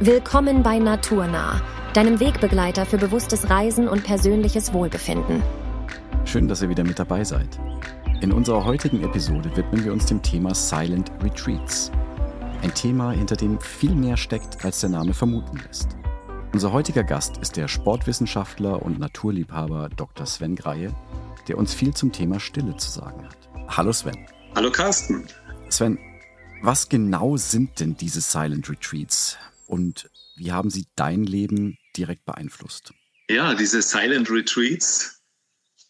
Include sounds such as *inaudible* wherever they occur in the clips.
Willkommen bei Naturnah, deinem Wegbegleiter für bewusstes Reisen und persönliches Wohlbefinden. Schön, dass ihr wieder mit dabei seid. In unserer heutigen Episode widmen wir uns dem Thema Silent Retreats. Ein Thema, hinter dem viel mehr steckt, als der Name vermuten lässt. Unser heutiger Gast ist der Sportwissenschaftler und Naturliebhaber Dr. Sven Greie, der uns viel zum Thema Stille zu sagen hat. Hallo Sven. Hallo Carsten. Sven, was genau sind denn diese Silent Retreats? Und wie haben sie dein Leben direkt beeinflusst? Ja, diese Silent Retreats,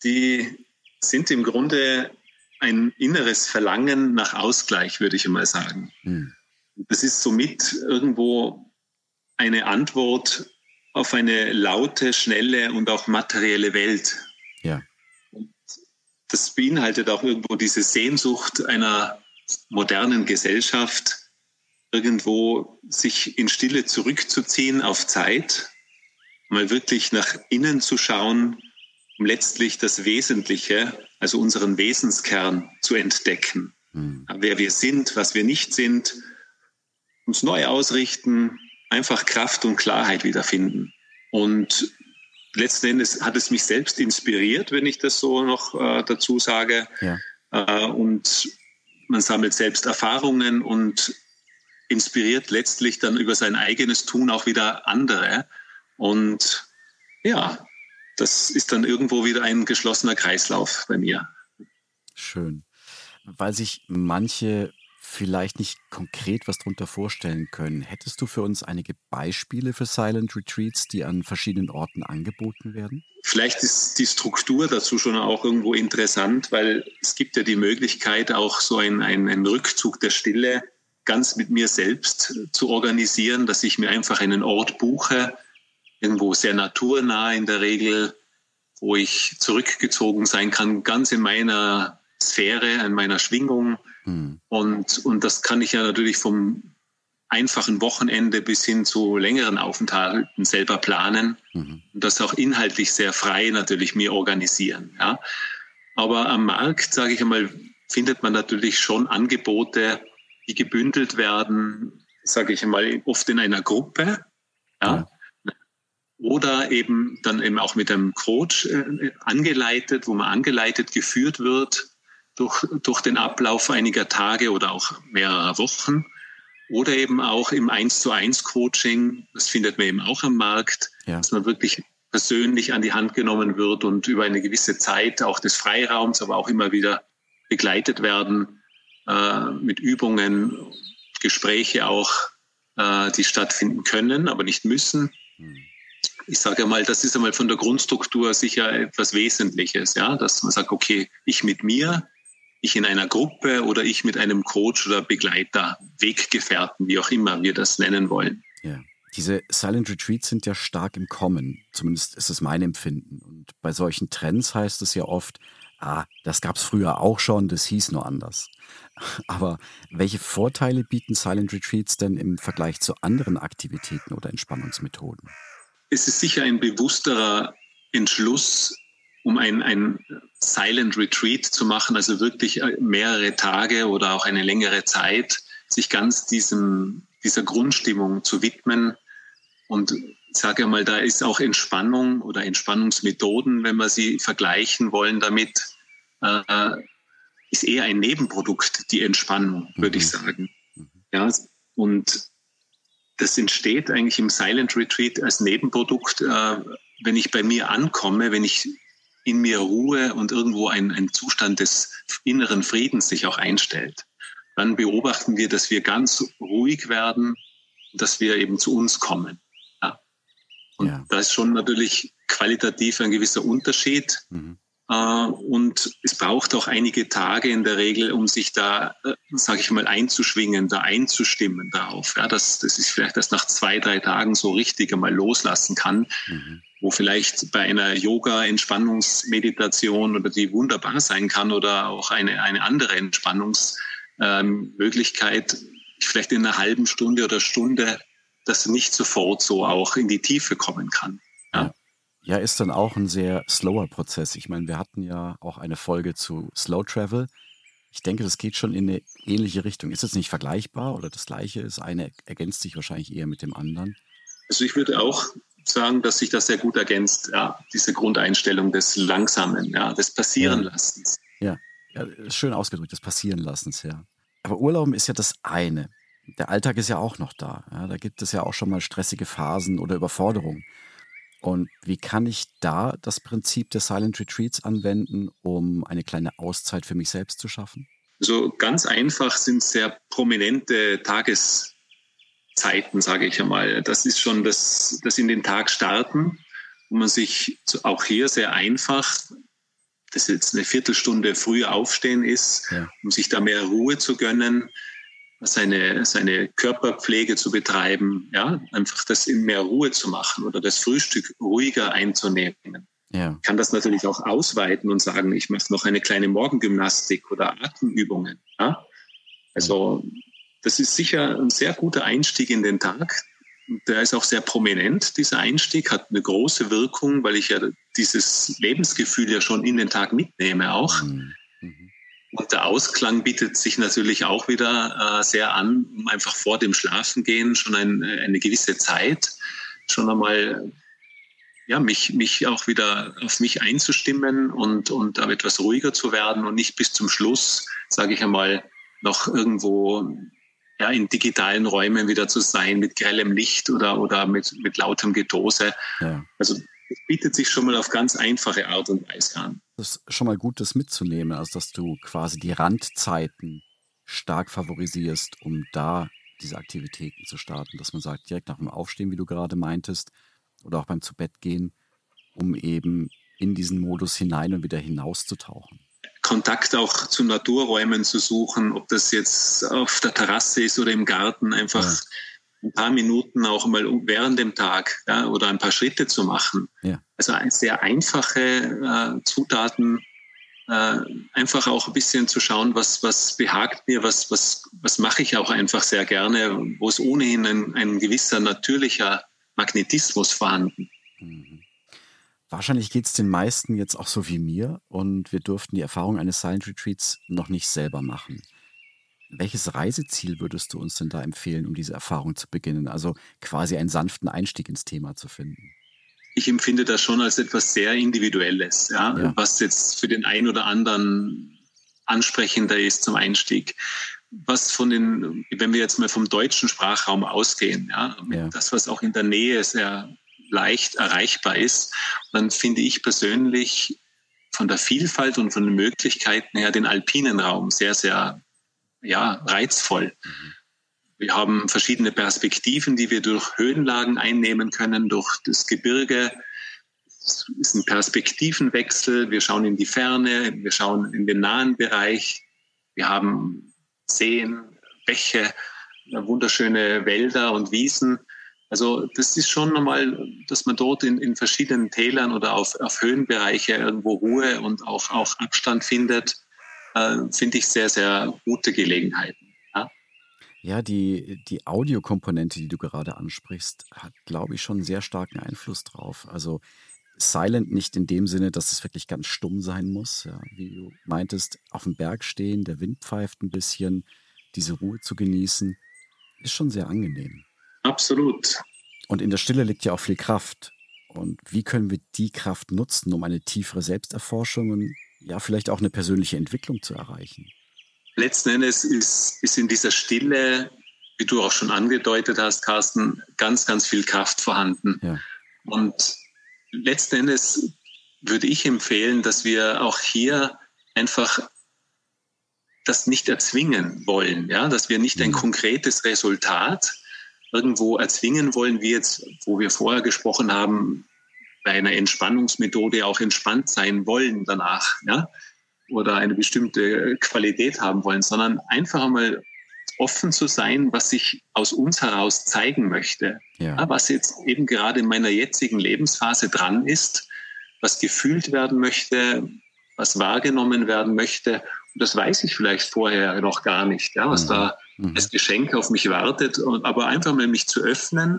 die sind im Grunde ein inneres Verlangen nach Ausgleich, würde ich mal sagen. Hm. Das ist somit irgendwo eine Antwort auf eine laute, schnelle und auch materielle Welt. Ja. Und das beinhaltet auch irgendwo diese Sehnsucht einer modernen Gesellschaft, irgendwo sich in Stille zurückzuziehen auf Zeit, mal wirklich nach innen zu schauen, um letztlich das Wesentliche, also unseren Wesenskern zu entdecken. Mhm. Wer wir sind, was wir nicht sind, uns neu ausrichten, einfach Kraft und Klarheit wiederfinden. Und letzten Endes hat es mich selbst inspiriert, wenn ich das so noch äh, dazu sage. Ja. Äh, und man sammelt selbst Erfahrungen und inspiriert letztlich dann über sein eigenes Tun auch wieder andere. Und ja, das ist dann irgendwo wieder ein geschlossener Kreislauf bei mir. Schön. Weil sich manche vielleicht nicht konkret was darunter vorstellen können, hättest du für uns einige Beispiele für Silent Retreats, die an verschiedenen Orten angeboten werden? Vielleicht ist die Struktur dazu schon auch irgendwo interessant, weil es gibt ja die Möglichkeit, auch so einen, einen Rückzug der Stille ganz mit mir selbst zu organisieren, dass ich mir einfach einen Ort buche, irgendwo sehr naturnah in der Regel, wo ich zurückgezogen sein kann, ganz in meiner Sphäre, in meiner Schwingung. Mhm. Und, und das kann ich ja natürlich vom einfachen Wochenende bis hin zu längeren Aufenthalten selber planen mhm. und das auch inhaltlich sehr frei natürlich mir organisieren. Ja. Aber am Markt, sage ich einmal, findet man natürlich schon Angebote, die gebündelt werden, sage ich mal, oft in einer Gruppe. Ja. Oder eben dann eben auch mit einem Coach äh, angeleitet, wo man angeleitet geführt wird durch, durch den Ablauf einiger Tage oder auch mehrerer Wochen. Oder eben auch im 1 zu 1 Coaching, das findet man eben auch am Markt, ja. dass man wirklich persönlich an die Hand genommen wird und über eine gewisse Zeit auch des Freiraums, aber auch immer wieder begleitet werden äh, mit Übungen, Gespräche auch, äh, die stattfinden können, aber nicht müssen. Hm. Ich sage mal, das ist einmal von der Grundstruktur sicher etwas Wesentliches, ja, dass man sagt, okay, ich mit mir, ich in einer Gruppe oder ich mit einem Coach oder Begleiter, Weggefährten, wie auch immer wir das nennen wollen. Ja. Diese Silent Retreats sind ja stark im Kommen, zumindest ist es mein Empfinden. Und bei solchen Trends heißt es ja oft, ah, das gab es früher auch schon, das hieß nur anders. Aber welche Vorteile bieten Silent Retreats denn im Vergleich zu anderen Aktivitäten oder Entspannungsmethoden? Es ist sicher ein bewussterer Entschluss, um ein, ein Silent Retreat zu machen, also wirklich äh, mehrere Tage oder auch eine längere Zeit, sich ganz diesem, dieser Grundstimmung zu widmen. Und ich sage mal, da ist auch Entspannung oder Entspannungsmethoden, wenn wir sie vergleichen wollen damit, äh, ist eher ein Nebenprodukt, die Entspannung, würde mhm. ich sagen. Ja, und das entsteht eigentlich im Silent Retreat als Nebenprodukt, äh, wenn ich bei mir ankomme, wenn ich in mir Ruhe und irgendwo ein, ein Zustand des inneren Friedens sich auch einstellt. Dann beobachten wir, dass wir ganz ruhig werden, dass wir eben zu uns kommen. Und ja. da ist schon natürlich qualitativ ein gewisser Unterschied. Mhm. Äh, und es braucht auch einige Tage in der Regel, um sich da, äh, sage ich mal, einzuschwingen, da einzustimmen darauf. Ja, dass das ist vielleicht erst nach zwei, drei Tagen so richtig einmal loslassen kann, mhm. wo vielleicht bei einer Yoga-Entspannungsmeditation oder die wunderbar sein kann oder auch eine, eine andere Entspannungsmöglichkeit, ähm, vielleicht in einer halben Stunde oder Stunde das nicht sofort so auch in die Tiefe kommen kann. Ja. Ja, ist dann auch ein sehr slower Prozess. Ich meine, wir hatten ja auch eine Folge zu Slow Travel. Ich denke, das geht schon in eine ähnliche Richtung. Ist das nicht vergleichbar oder das Gleiche? Das eine ergänzt sich wahrscheinlich eher mit dem anderen. Also ich würde auch sagen, dass sich das sehr gut ergänzt, ja, diese Grundeinstellung des Langsamen, ja, des Passierenlassens. Ja, ja schön ausgedrückt, des Passierenlassens, ja. Aber Urlauben ist ja das eine. Der Alltag ist ja auch noch da. Ja, da gibt es ja auch schon mal stressige Phasen oder Überforderungen. Und wie kann ich da das Prinzip des Silent Retreats anwenden, um eine kleine Auszeit für mich selbst zu schaffen? So ganz einfach sind sehr prominente Tageszeiten, sage ich einmal. Das ist schon das, das in den Tag starten, wo man sich auch hier sehr einfach, das jetzt eine Viertelstunde früher aufstehen ist, ja. um sich da mehr Ruhe zu gönnen, seine, seine Körperpflege zu betreiben, ja, einfach das in mehr Ruhe zu machen oder das Frühstück ruhiger einzunehmen. Ja. Ich kann das natürlich auch ausweiten und sagen, ich mache noch eine kleine Morgengymnastik oder Atemübungen. Ja? Also das ist sicher ein sehr guter Einstieg in den Tag. Der ist auch sehr prominent, dieser Einstieg, hat eine große Wirkung, weil ich ja dieses Lebensgefühl ja schon in den Tag mitnehme auch. Mhm. Und der Ausklang bietet sich natürlich auch wieder äh, sehr an, um einfach vor dem Schlafengehen schon ein, äh, eine gewisse Zeit schon einmal ja, mich, mich auch wieder auf mich einzustimmen und, und aber etwas ruhiger zu werden und nicht bis zum Schluss, sage ich einmal, noch irgendwo ja, in digitalen Räumen wieder zu sein mit grellem Licht oder, oder mit, mit lautem Getose. Ja. Also es bietet sich schon mal auf ganz einfache Art und Weise an. Das ist schon mal gut, das mitzunehmen, also dass du quasi die Randzeiten stark favorisierst, um da diese Aktivitäten zu starten, dass man sagt, direkt nach dem Aufstehen, wie du gerade meintest, oder auch beim Zubettgehen, um eben in diesen Modus hinein und wieder hinauszutauchen. Kontakt auch zu Naturräumen zu suchen, ob das jetzt auf der Terrasse ist oder im Garten, einfach ja ein paar Minuten auch mal während dem Tag ja, oder ein paar Schritte zu machen. Ja. Also sehr einfache äh, Zutaten, äh, einfach auch ein bisschen zu schauen, was, was behagt mir, was, was, was mache ich auch einfach sehr gerne, wo ist ohnehin ein, ein gewisser natürlicher Magnetismus vorhanden. Mhm. Wahrscheinlich geht es den meisten jetzt auch so wie mir und wir durften die Erfahrung eines Silent Retreats noch nicht selber machen. Welches Reiseziel würdest du uns denn da empfehlen, um diese Erfahrung zu beginnen? Also quasi einen sanften Einstieg ins Thema zu finden. Ich empfinde das schon als etwas sehr Individuelles, ja, ja. was jetzt für den einen oder anderen ansprechender ist zum Einstieg. Was von den, wenn wir jetzt mal vom deutschen Sprachraum ausgehen, ja, ja. das, was auch in der Nähe sehr leicht erreichbar ist, dann finde ich persönlich von der Vielfalt und von den Möglichkeiten her den alpinen Raum sehr, sehr ja, reizvoll. Mhm. Wir haben verschiedene Perspektiven, die wir durch Höhenlagen einnehmen können, durch das Gebirge. Es ist ein Perspektivenwechsel. Wir schauen in die Ferne, wir schauen in den nahen Bereich. Wir haben Seen, Bäche, wunderschöne Wälder und Wiesen. Also das ist schon nochmal, dass man dort in, in verschiedenen Tälern oder auf, auf Höhenbereiche irgendwo Ruhe und auch, auch Abstand findet äh, finde ich sehr, sehr gute Gelegenheiten. Ja, ja die, die Audiokomponente, die du gerade ansprichst, hat, glaube ich, schon einen sehr starken Einfluss drauf. Also Silent nicht in dem Sinne, dass es wirklich ganz stumm sein muss. Ja, wie du meintest, auf dem Berg stehen, der Wind pfeift ein bisschen, diese Ruhe zu genießen, ist schon sehr angenehm. Absolut. Und in der Stille liegt ja auch viel Kraft. Und wie können wir die Kraft nutzen, um eine tiefere Selbsterforschung und ja, vielleicht auch eine persönliche Entwicklung zu erreichen. Letzten Endes ist, ist in dieser Stille, wie du auch schon angedeutet hast, Carsten, ganz, ganz viel Kraft vorhanden. Ja. Und letzten Endes würde ich empfehlen, dass wir auch hier einfach das nicht erzwingen wollen, ja, dass wir nicht ein mhm. konkretes Resultat irgendwo erzwingen wollen, wie jetzt, wo wir vorher gesprochen haben, bei einer Entspannungsmethode auch entspannt sein wollen danach, ja, oder eine bestimmte Qualität haben wollen, sondern einfach einmal offen zu sein, was sich aus uns heraus zeigen möchte, ja. Ja, was jetzt eben gerade in meiner jetzigen Lebensphase dran ist, was gefühlt werden möchte, was wahrgenommen werden möchte. Und das weiß ich vielleicht vorher noch gar nicht, ja, was mhm. da mhm. als Geschenk auf mich wartet. Aber einfach mal mich zu öffnen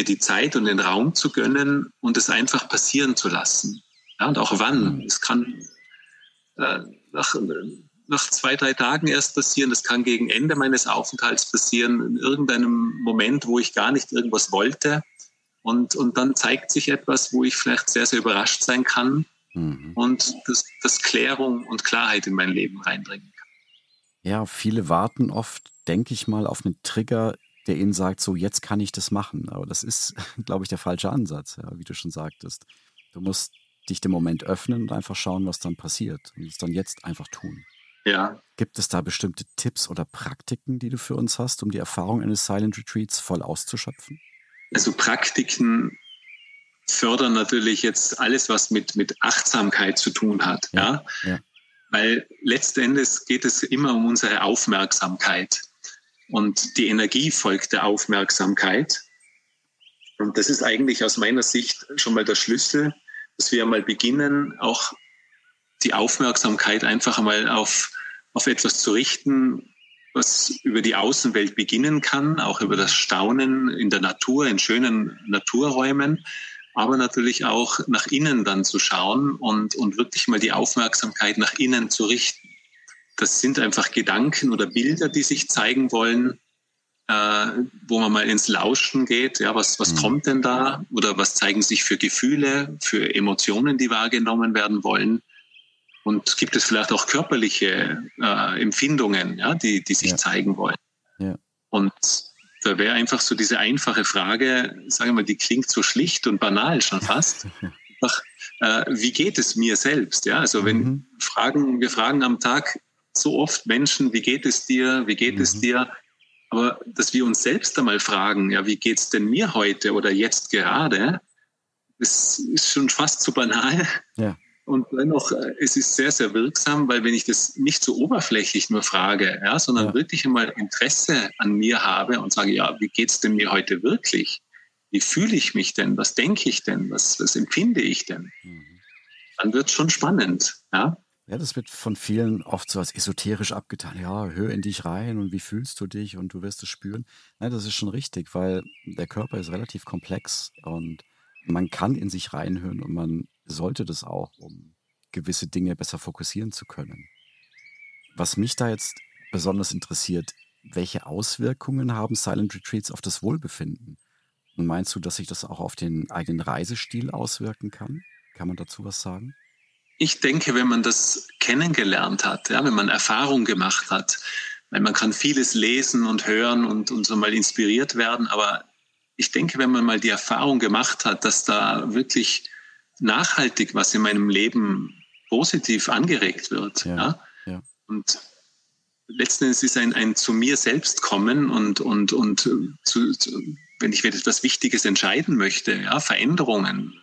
mir die Zeit und den Raum zu gönnen und es einfach passieren zu lassen. Ja, und auch wann. Mhm. Es kann äh, nach, nach zwei, drei Tagen erst passieren. Das kann gegen Ende meines Aufenthalts passieren, in irgendeinem Moment, wo ich gar nicht irgendwas wollte. Und, und dann zeigt sich etwas, wo ich vielleicht sehr, sehr überrascht sein kann mhm. und das, das Klärung und Klarheit in mein Leben reinbringen kann. Ja, viele warten oft, denke ich mal, auf einen Trigger, der ihnen sagt, so jetzt kann ich das machen. Aber das ist, *laughs* glaube ich, der falsche Ansatz, ja, wie du schon sagtest. Du musst dich dem Moment öffnen und einfach schauen, was dann passiert und es dann jetzt einfach tun. Ja. Gibt es da bestimmte Tipps oder Praktiken, die du für uns hast, um die Erfahrung eines Silent Retreats voll auszuschöpfen? Also Praktiken fördern natürlich jetzt alles, was mit, mit Achtsamkeit zu tun hat. Ja, ja. ja. Weil letztendlich geht es immer um unsere Aufmerksamkeit. Und die Energie folgt der Aufmerksamkeit. Und das ist eigentlich aus meiner Sicht schon mal der Schlüssel, dass wir mal beginnen, auch die Aufmerksamkeit einfach einmal auf, auf etwas zu richten, was über die Außenwelt beginnen kann, auch über das Staunen in der Natur, in schönen Naturräumen, aber natürlich auch nach innen dann zu schauen und, und wirklich mal die Aufmerksamkeit nach innen zu richten. Das sind einfach Gedanken oder Bilder, die sich zeigen wollen, äh, wo man mal ins Lauschen geht. Ja, was, was mhm. kommt denn da? Oder was zeigen sich für Gefühle, für Emotionen, die wahrgenommen werden wollen? Und gibt es vielleicht auch körperliche äh, Empfindungen, ja, die, die sich ja. zeigen wollen? Ja. Und da wäre einfach so diese einfache Frage, sagen wir mal, die klingt so schlicht und banal schon fast. *laughs* Einfach, äh, wie geht es mir selbst? Ja, also wenn mhm. Fragen, wir fragen am Tag so oft Menschen, wie geht es dir? Wie geht mhm. es dir? Aber dass wir uns selbst einmal fragen, ja, wie geht's denn mir heute oder jetzt gerade? Das ist schon fast zu banal. Ja. Und dennoch, äh, es ist sehr, sehr wirksam, weil wenn ich das nicht so oberflächlich nur frage, ja, sondern ja. wirklich einmal Interesse an mir habe und sage, ja, wie geht's denn mir heute wirklich? Wie fühle ich mich denn? Was denke ich denn? Was, was empfinde ich denn? Mhm. Dann wird es schon spannend. Ja? Ja, das wird von vielen oft so als esoterisch abgetan. Ja, hör in dich rein und wie fühlst du dich und du wirst es spüren. Nein, das ist schon richtig, weil der Körper ist relativ komplex und man kann in sich reinhören und man sollte das auch, um gewisse Dinge besser fokussieren zu können. Was mich da jetzt besonders interessiert, welche Auswirkungen haben Silent Retreats auf das Wohlbefinden? Und meinst du, dass sich das auch auf den eigenen Reisestil auswirken kann? Kann man dazu was sagen? Ich denke, wenn man das kennengelernt hat, ja, wenn man Erfahrung gemacht hat, weil man kann vieles lesen und hören und, und so mal inspiriert werden, aber ich denke, wenn man mal die Erfahrung gemacht hat, dass da wirklich nachhaltig was in meinem Leben positiv angeregt wird. Ja, ja? ja. Und letzten Endes ist ein, ein zu mir selbst kommen und, und, und zu, zu, wenn ich etwas Wichtiges entscheiden möchte, ja, Veränderungen.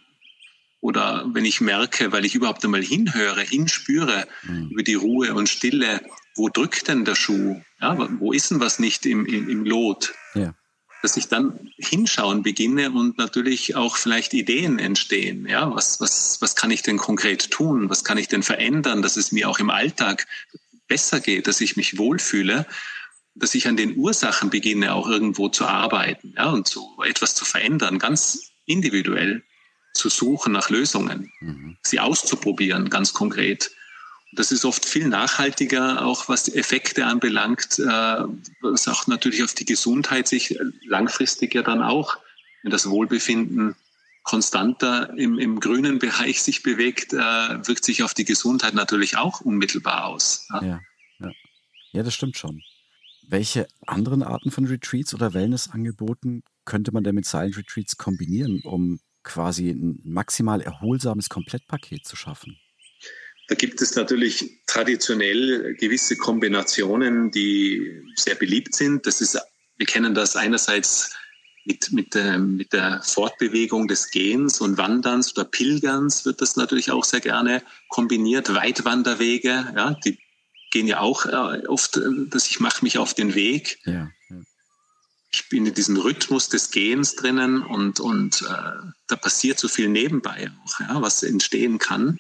Oder wenn ich merke, weil ich überhaupt einmal hinhöre, hinspüre mhm. über die Ruhe und Stille, wo drückt denn der Schuh? Ja, wo ist denn was nicht im, im, im Lot? Ja dass ich dann hinschauen beginne und natürlich auch vielleicht Ideen entstehen. Ja, was, was, was kann ich denn konkret tun? Was kann ich denn verändern, dass es mir auch im Alltag besser geht, dass ich mich wohlfühle, dass ich an den Ursachen beginne, auch irgendwo zu arbeiten ja, und so etwas zu verändern, ganz individuell zu suchen nach Lösungen, mhm. sie auszuprobieren, ganz konkret. Das ist oft viel nachhaltiger, auch was die Effekte anbelangt, äh, was auch natürlich auf die Gesundheit sich langfristig ja dann auch, wenn das Wohlbefinden konstanter im, im grünen Bereich sich bewegt, äh, wirkt sich auf die Gesundheit natürlich auch unmittelbar aus. Ja, ja, ja. ja das stimmt schon. Welche anderen Arten von Retreats oder Wellnessangeboten könnte man denn mit Silent Retreats kombinieren, um quasi ein maximal erholsames Komplettpaket zu schaffen? Da gibt es natürlich traditionell gewisse Kombinationen, die sehr beliebt sind. Das ist, wir kennen das einerseits mit, mit, der, mit der Fortbewegung des Gehens und Wanderns oder Pilgerns wird das natürlich auch sehr gerne kombiniert. Weitwanderwege, ja, die gehen ja auch äh, oft, äh, dass ich mache mich auf den Weg. Ja, ja. Ich bin in diesem Rhythmus des Gehens drinnen und, und äh, da passiert so viel nebenbei auch, ja, was entstehen kann.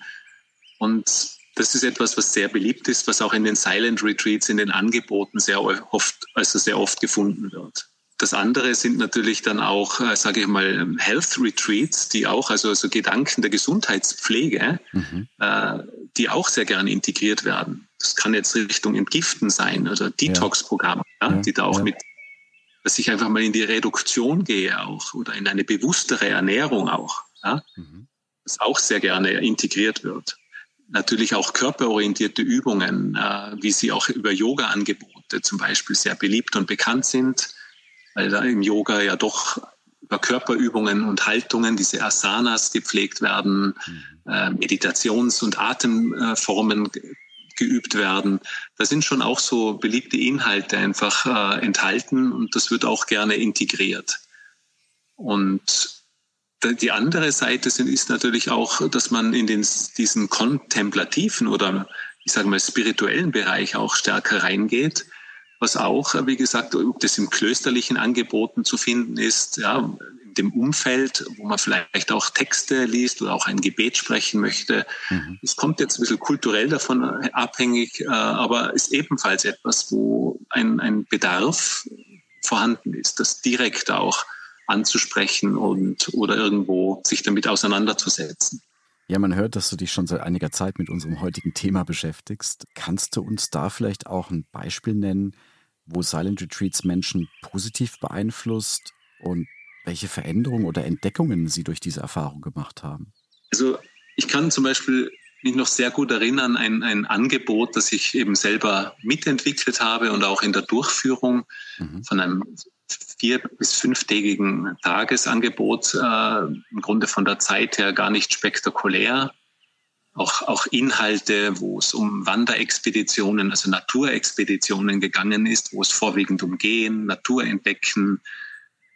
Und das ist etwas, was sehr beliebt ist, was auch in den Silent Retreats, in den Angeboten sehr oft, also sehr oft gefunden wird. das andere sind natürlich dann auch, äh, sage ich mal, Health Retreats, die auch, also, also Gedanken der Gesundheitspflege, mhm. äh, die auch sehr gerne integriert werden. Das kann jetzt Richtung Entgiften sein oder Detox-Programme, ja. ja, die da auch ja. mit, dass ich einfach mal in die Reduktion gehe auch oder in eine bewusstere Ernährung auch, ja, mhm. das auch sehr gerne integriert wird. Natürlich auch körperorientierte Übungen, äh, wie sie auch über Yoga-Angebote zum Beispiel sehr beliebt und bekannt sind weil da im Yoga ja doch über Körperübungen und Haltungen, diese Asanas gepflegt werden, mhm. äh, Meditations- und Atemformen geübt werden. Da sind schon auch so beliebte Inhalte einfach äh, enthalten und das wird auch gerne integriert. Und die andere Seite sind, ist natürlich auch, dass man in den, diesen kontemplativen oder ich sage mal spirituellen Bereich auch stärker reingeht was auch, wie gesagt, ob das im klösterlichen Angeboten zu finden ist, ja, dem Umfeld, wo man vielleicht auch Texte liest oder auch ein Gebet sprechen möchte. Mhm. Es mhm. kommt jetzt ein bisschen kulturell davon abhängig, äh, aber ist ebenfalls etwas, wo ein, ein Bedarf vorhanden ist, das direkt auch anzusprechen und oder irgendwo sich damit auseinanderzusetzen. Ja, man hört, dass du dich schon seit einiger Zeit mit unserem heutigen Thema beschäftigst. Kannst du uns da vielleicht auch ein Beispiel nennen, wo Silent Retreats Menschen positiv beeinflusst und welche Veränderungen oder Entdeckungen sie durch diese Erfahrung gemacht haben? Also ich kann zum Beispiel mich noch sehr gut erinnern, ein, ein Angebot, das ich eben selber mitentwickelt habe und auch in der Durchführung mhm. von einem vier- bis fünftägigen Tagesangebot, äh, im Grunde von der Zeit her gar nicht spektakulär. Auch, auch Inhalte, wo es um Wanderexpeditionen, also Naturexpeditionen gegangen ist, wo es vorwiegend um Gehen, Natur entdecken,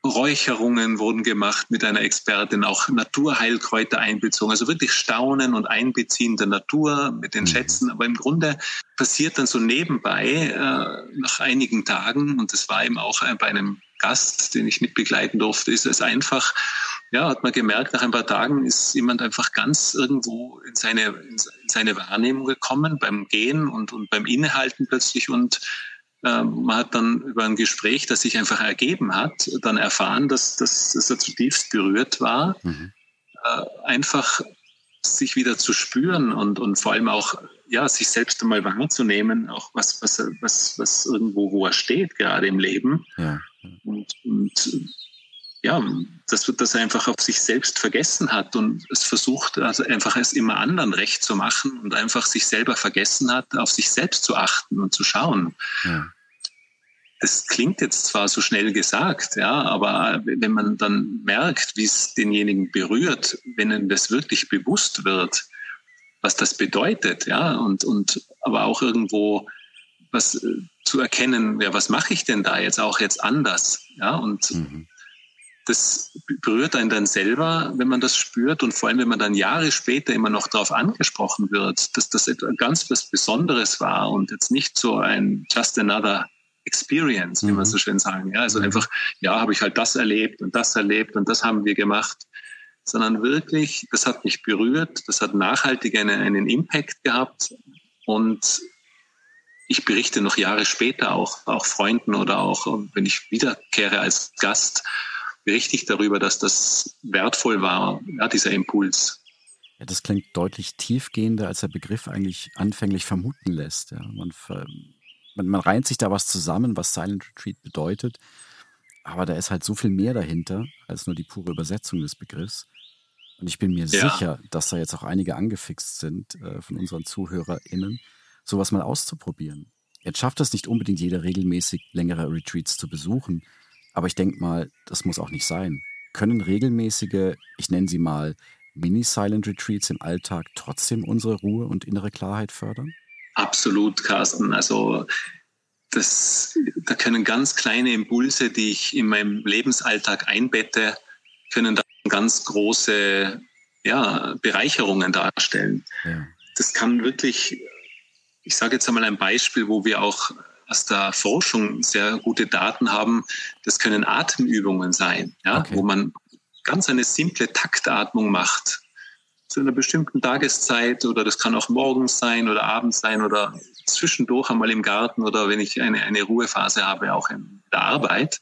Räucherungen wurden gemacht mit einer Expertin, auch Naturheilkräuter einbezogen. Also wirklich Staunen und Einbeziehen der Natur mit den mhm. Schätzen. Aber im Grunde passiert dann so nebenbei äh, nach einigen Tagen, und das war eben auch bei einem Gast, den ich mitbegleiten durfte, ist es einfach, ja, hat man gemerkt, nach ein paar Tagen ist jemand einfach ganz irgendwo in seine, in seine Wahrnehmung gekommen beim Gehen und, und beim Innehalten plötzlich und man hat dann über ein Gespräch, das sich einfach ergeben hat, dann erfahren, dass, dass, dass er zutiefst berührt war, mhm. äh, einfach sich wieder zu spüren und, und vor allem auch ja, sich selbst einmal wahrzunehmen, auch was, was, was, was irgendwo, wo er steht, gerade im Leben. Ja. Und, und ja, dass, er einfach auf sich selbst vergessen hat und es versucht, also einfach es immer anderen recht zu machen und einfach sich selber vergessen hat, auf sich selbst zu achten und zu schauen. Ja. Das klingt jetzt zwar so schnell gesagt, ja, aber wenn man dann merkt, wie es denjenigen berührt, wenn ihm das wirklich bewusst wird, was das bedeutet, ja, und, und aber auch irgendwo was äh, zu erkennen, ja, was mache ich denn da jetzt auch jetzt anders, ja, und mhm das berührt einen dann selber, wenn man das spürt und vor allem, wenn man dann Jahre später immer noch darauf angesprochen wird, dass das etwas ganz was Besonderes war und jetzt nicht so ein just another experience, wie mhm. man so schön sagen. Ja, also mhm. einfach, ja, habe ich halt das erlebt und das erlebt und das haben wir gemacht, sondern wirklich, das hat mich berührt, das hat nachhaltig eine, einen Impact gehabt und ich berichte noch Jahre später auch, auch Freunden oder auch, wenn ich wiederkehre als Gast, richtig darüber, dass das wertvoll war, ja, dieser Impuls. Ja, das klingt deutlich tiefgehender, als der Begriff eigentlich anfänglich vermuten lässt. Ja, man, man, man reimt sich da was zusammen, was Silent Retreat bedeutet, aber da ist halt so viel mehr dahinter als nur die pure Übersetzung des Begriffs. Und ich bin mir ja. sicher, dass da jetzt auch einige angefixt sind äh, von unseren ZuhörerInnen, sowas mal auszuprobieren. Jetzt schafft es nicht unbedingt jeder regelmäßig längere Retreats zu besuchen, aber ich denke mal, das muss auch nicht sein. Können regelmäßige, ich nenne sie mal, Mini-Silent Retreats im Alltag trotzdem unsere Ruhe und innere Klarheit fördern? Absolut, Carsten. Also das, da können ganz kleine Impulse, die ich in meinem Lebensalltag einbette, können dann ganz große ja, Bereicherungen darstellen. Ja. Das kann wirklich, ich sage jetzt einmal ein Beispiel, wo wir auch aus der Forschung sehr gute Daten haben, das können Atemübungen sein, ja, okay. wo man ganz eine simple Taktatmung macht zu einer bestimmten Tageszeit oder das kann auch morgens sein oder abends sein oder zwischendurch einmal im Garten oder wenn ich eine, eine Ruhephase habe, auch in der Arbeit.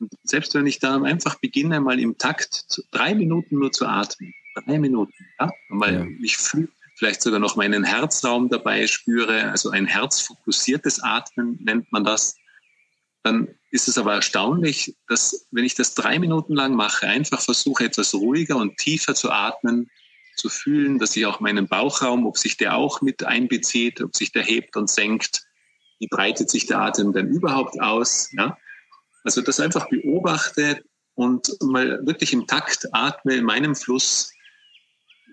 Und selbst wenn ich da einfach beginne, mal im Takt drei Minuten nur zu atmen, drei Minuten, ja, weil ja. ich fühle, vielleicht sogar noch meinen Herzraum dabei spüre, also ein herzfokussiertes Atmen nennt man das, dann ist es aber erstaunlich, dass wenn ich das drei Minuten lang mache, einfach versuche, etwas ruhiger und tiefer zu atmen, zu fühlen, dass ich auch meinen Bauchraum, ob sich der auch mit einbezieht, ob sich der hebt und senkt, wie breitet sich der Atem denn überhaupt aus, ja? Also das einfach beobachte und mal wirklich im Takt atme in meinem Fluss.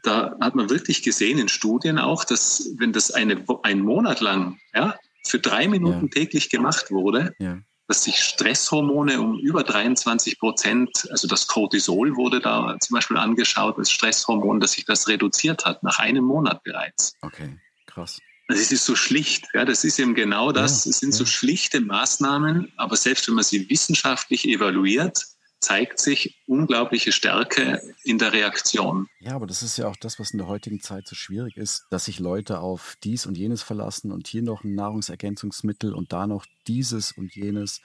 Da hat man wirklich gesehen in Studien auch, dass wenn das eine, einen Monat lang ja, für drei Minuten ja. täglich gemacht wurde, ja. dass sich Stresshormone um über 23 Prozent, also das Cortisol wurde da zum Beispiel angeschaut als Stresshormon, dass sich das reduziert hat nach einem Monat bereits. Okay, krass. Also es ist so schlicht, ja, das ist eben genau das. Ja, es sind so schlichte Maßnahmen, aber selbst wenn man sie wissenschaftlich evaluiert, zeigt sich unglaubliche Stärke in der Reaktion. Ja, aber das ist ja auch das, was in der heutigen Zeit so schwierig ist, dass sich Leute auf dies und jenes verlassen und hier noch ein Nahrungsergänzungsmittel und da noch dieses und jenes.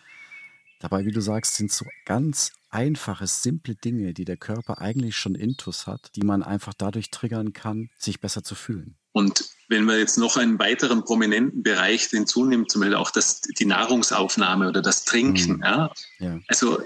Dabei, wie du sagst, sind so ganz einfache, simple Dinge, die der Körper eigentlich schon intus hat, die man einfach dadurch triggern kann, sich besser zu fühlen. Und wenn man jetzt noch einen weiteren prominenten Bereich hinzunimmt, zum Beispiel auch das, die Nahrungsaufnahme oder das Trinken, mhm. ja? ja. Also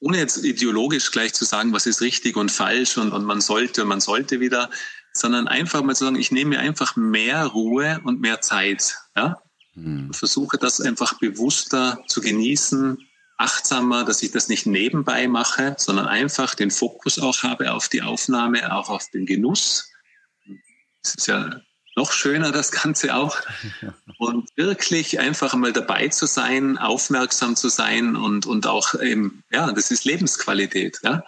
ohne jetzt ideologisch gleich zu sagen, was ist richtig und falsch und, und man sollte, man sollte wieder, sondern einfach mal zu sagen, ich nehme mir einfach mehr Ruhe und mehr Zeit. Ja? Mhm. versuche das einfach bewusster zu genießen, achtsamer, dass ich das nicht nebenbei mache, sondern einfach den Fokus auch habe auf die Aufnahme, auch auf den Genuss es ist ja noch schöner, das Ganze auch. Und wirklich einfach mal dabei zu sein, aufmerksam zu sein und, und auch, eben, ja, das ist Lebensqualität. Ja?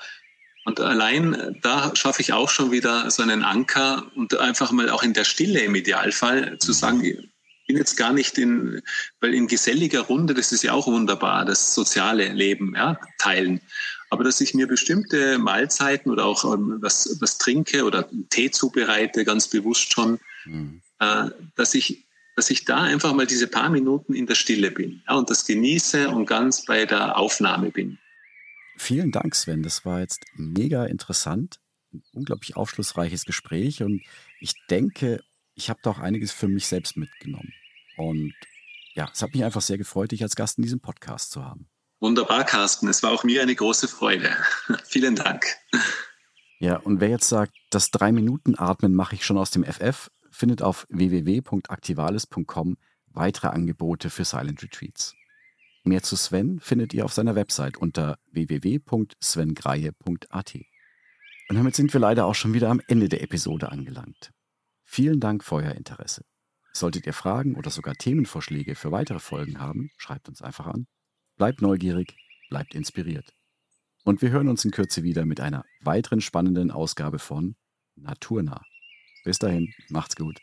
Und allein da schaffe ich auch schon wieder so einen Anker und einfach mal auch in der Stille im Idealfall zu sagen, ich bin jetzt gar nicht in, weil in geselliger Runde, das ist ja auch wunderbar, das soziale Leben, ja, teilen aber dass ich mir bestimmte Mahlzeiten oder auch ähm, was, was trinke oder Tee zubereite, ganz bewusst schon, mhm. äh, dass ich dass ich da einfach mal diese paar Minuten in der Stille bin ja, und das genieße und ganz bei der Aufnahme bin. Vielen Dank, Sven. Das war jetzt mega interessant, ein unglaublich aufschlussreiches Gespräch und ich denke, ich habe da auch einiges für mich selbst mitgenommen. Und ja, es hat mich einfach sehr gefreut, dich als Gast in diesem Podcast zu haben. Wunderbar, Carsten. Es war auch mir eine große Freude. *laughs* Vielen Dank. Ja, und wer jetzt sagt, das Drei-Minuten-Atmen mache ich schon aus dem FF, findet auf www.aktivales.com weitere Angebote für Silent Retreats. Mehr zu Sven findet ihr auf seiner Website unter www.svengreie.at. Und damit sind wir leider auch schon wieder am Ende der Episode angelangt. Vielen Dank für euer Interesse. Solltet ihr Fragen oder sogar Themenvorschläge für weitere Folgen haben, schreibt uns einfach an Bleibt neugierig, bleibt inspiriert. Und wir hören uns in Kürze wieder mit einer weiteren spannenden Ausgabe von Naturnah. Bis dahin, macht's gut.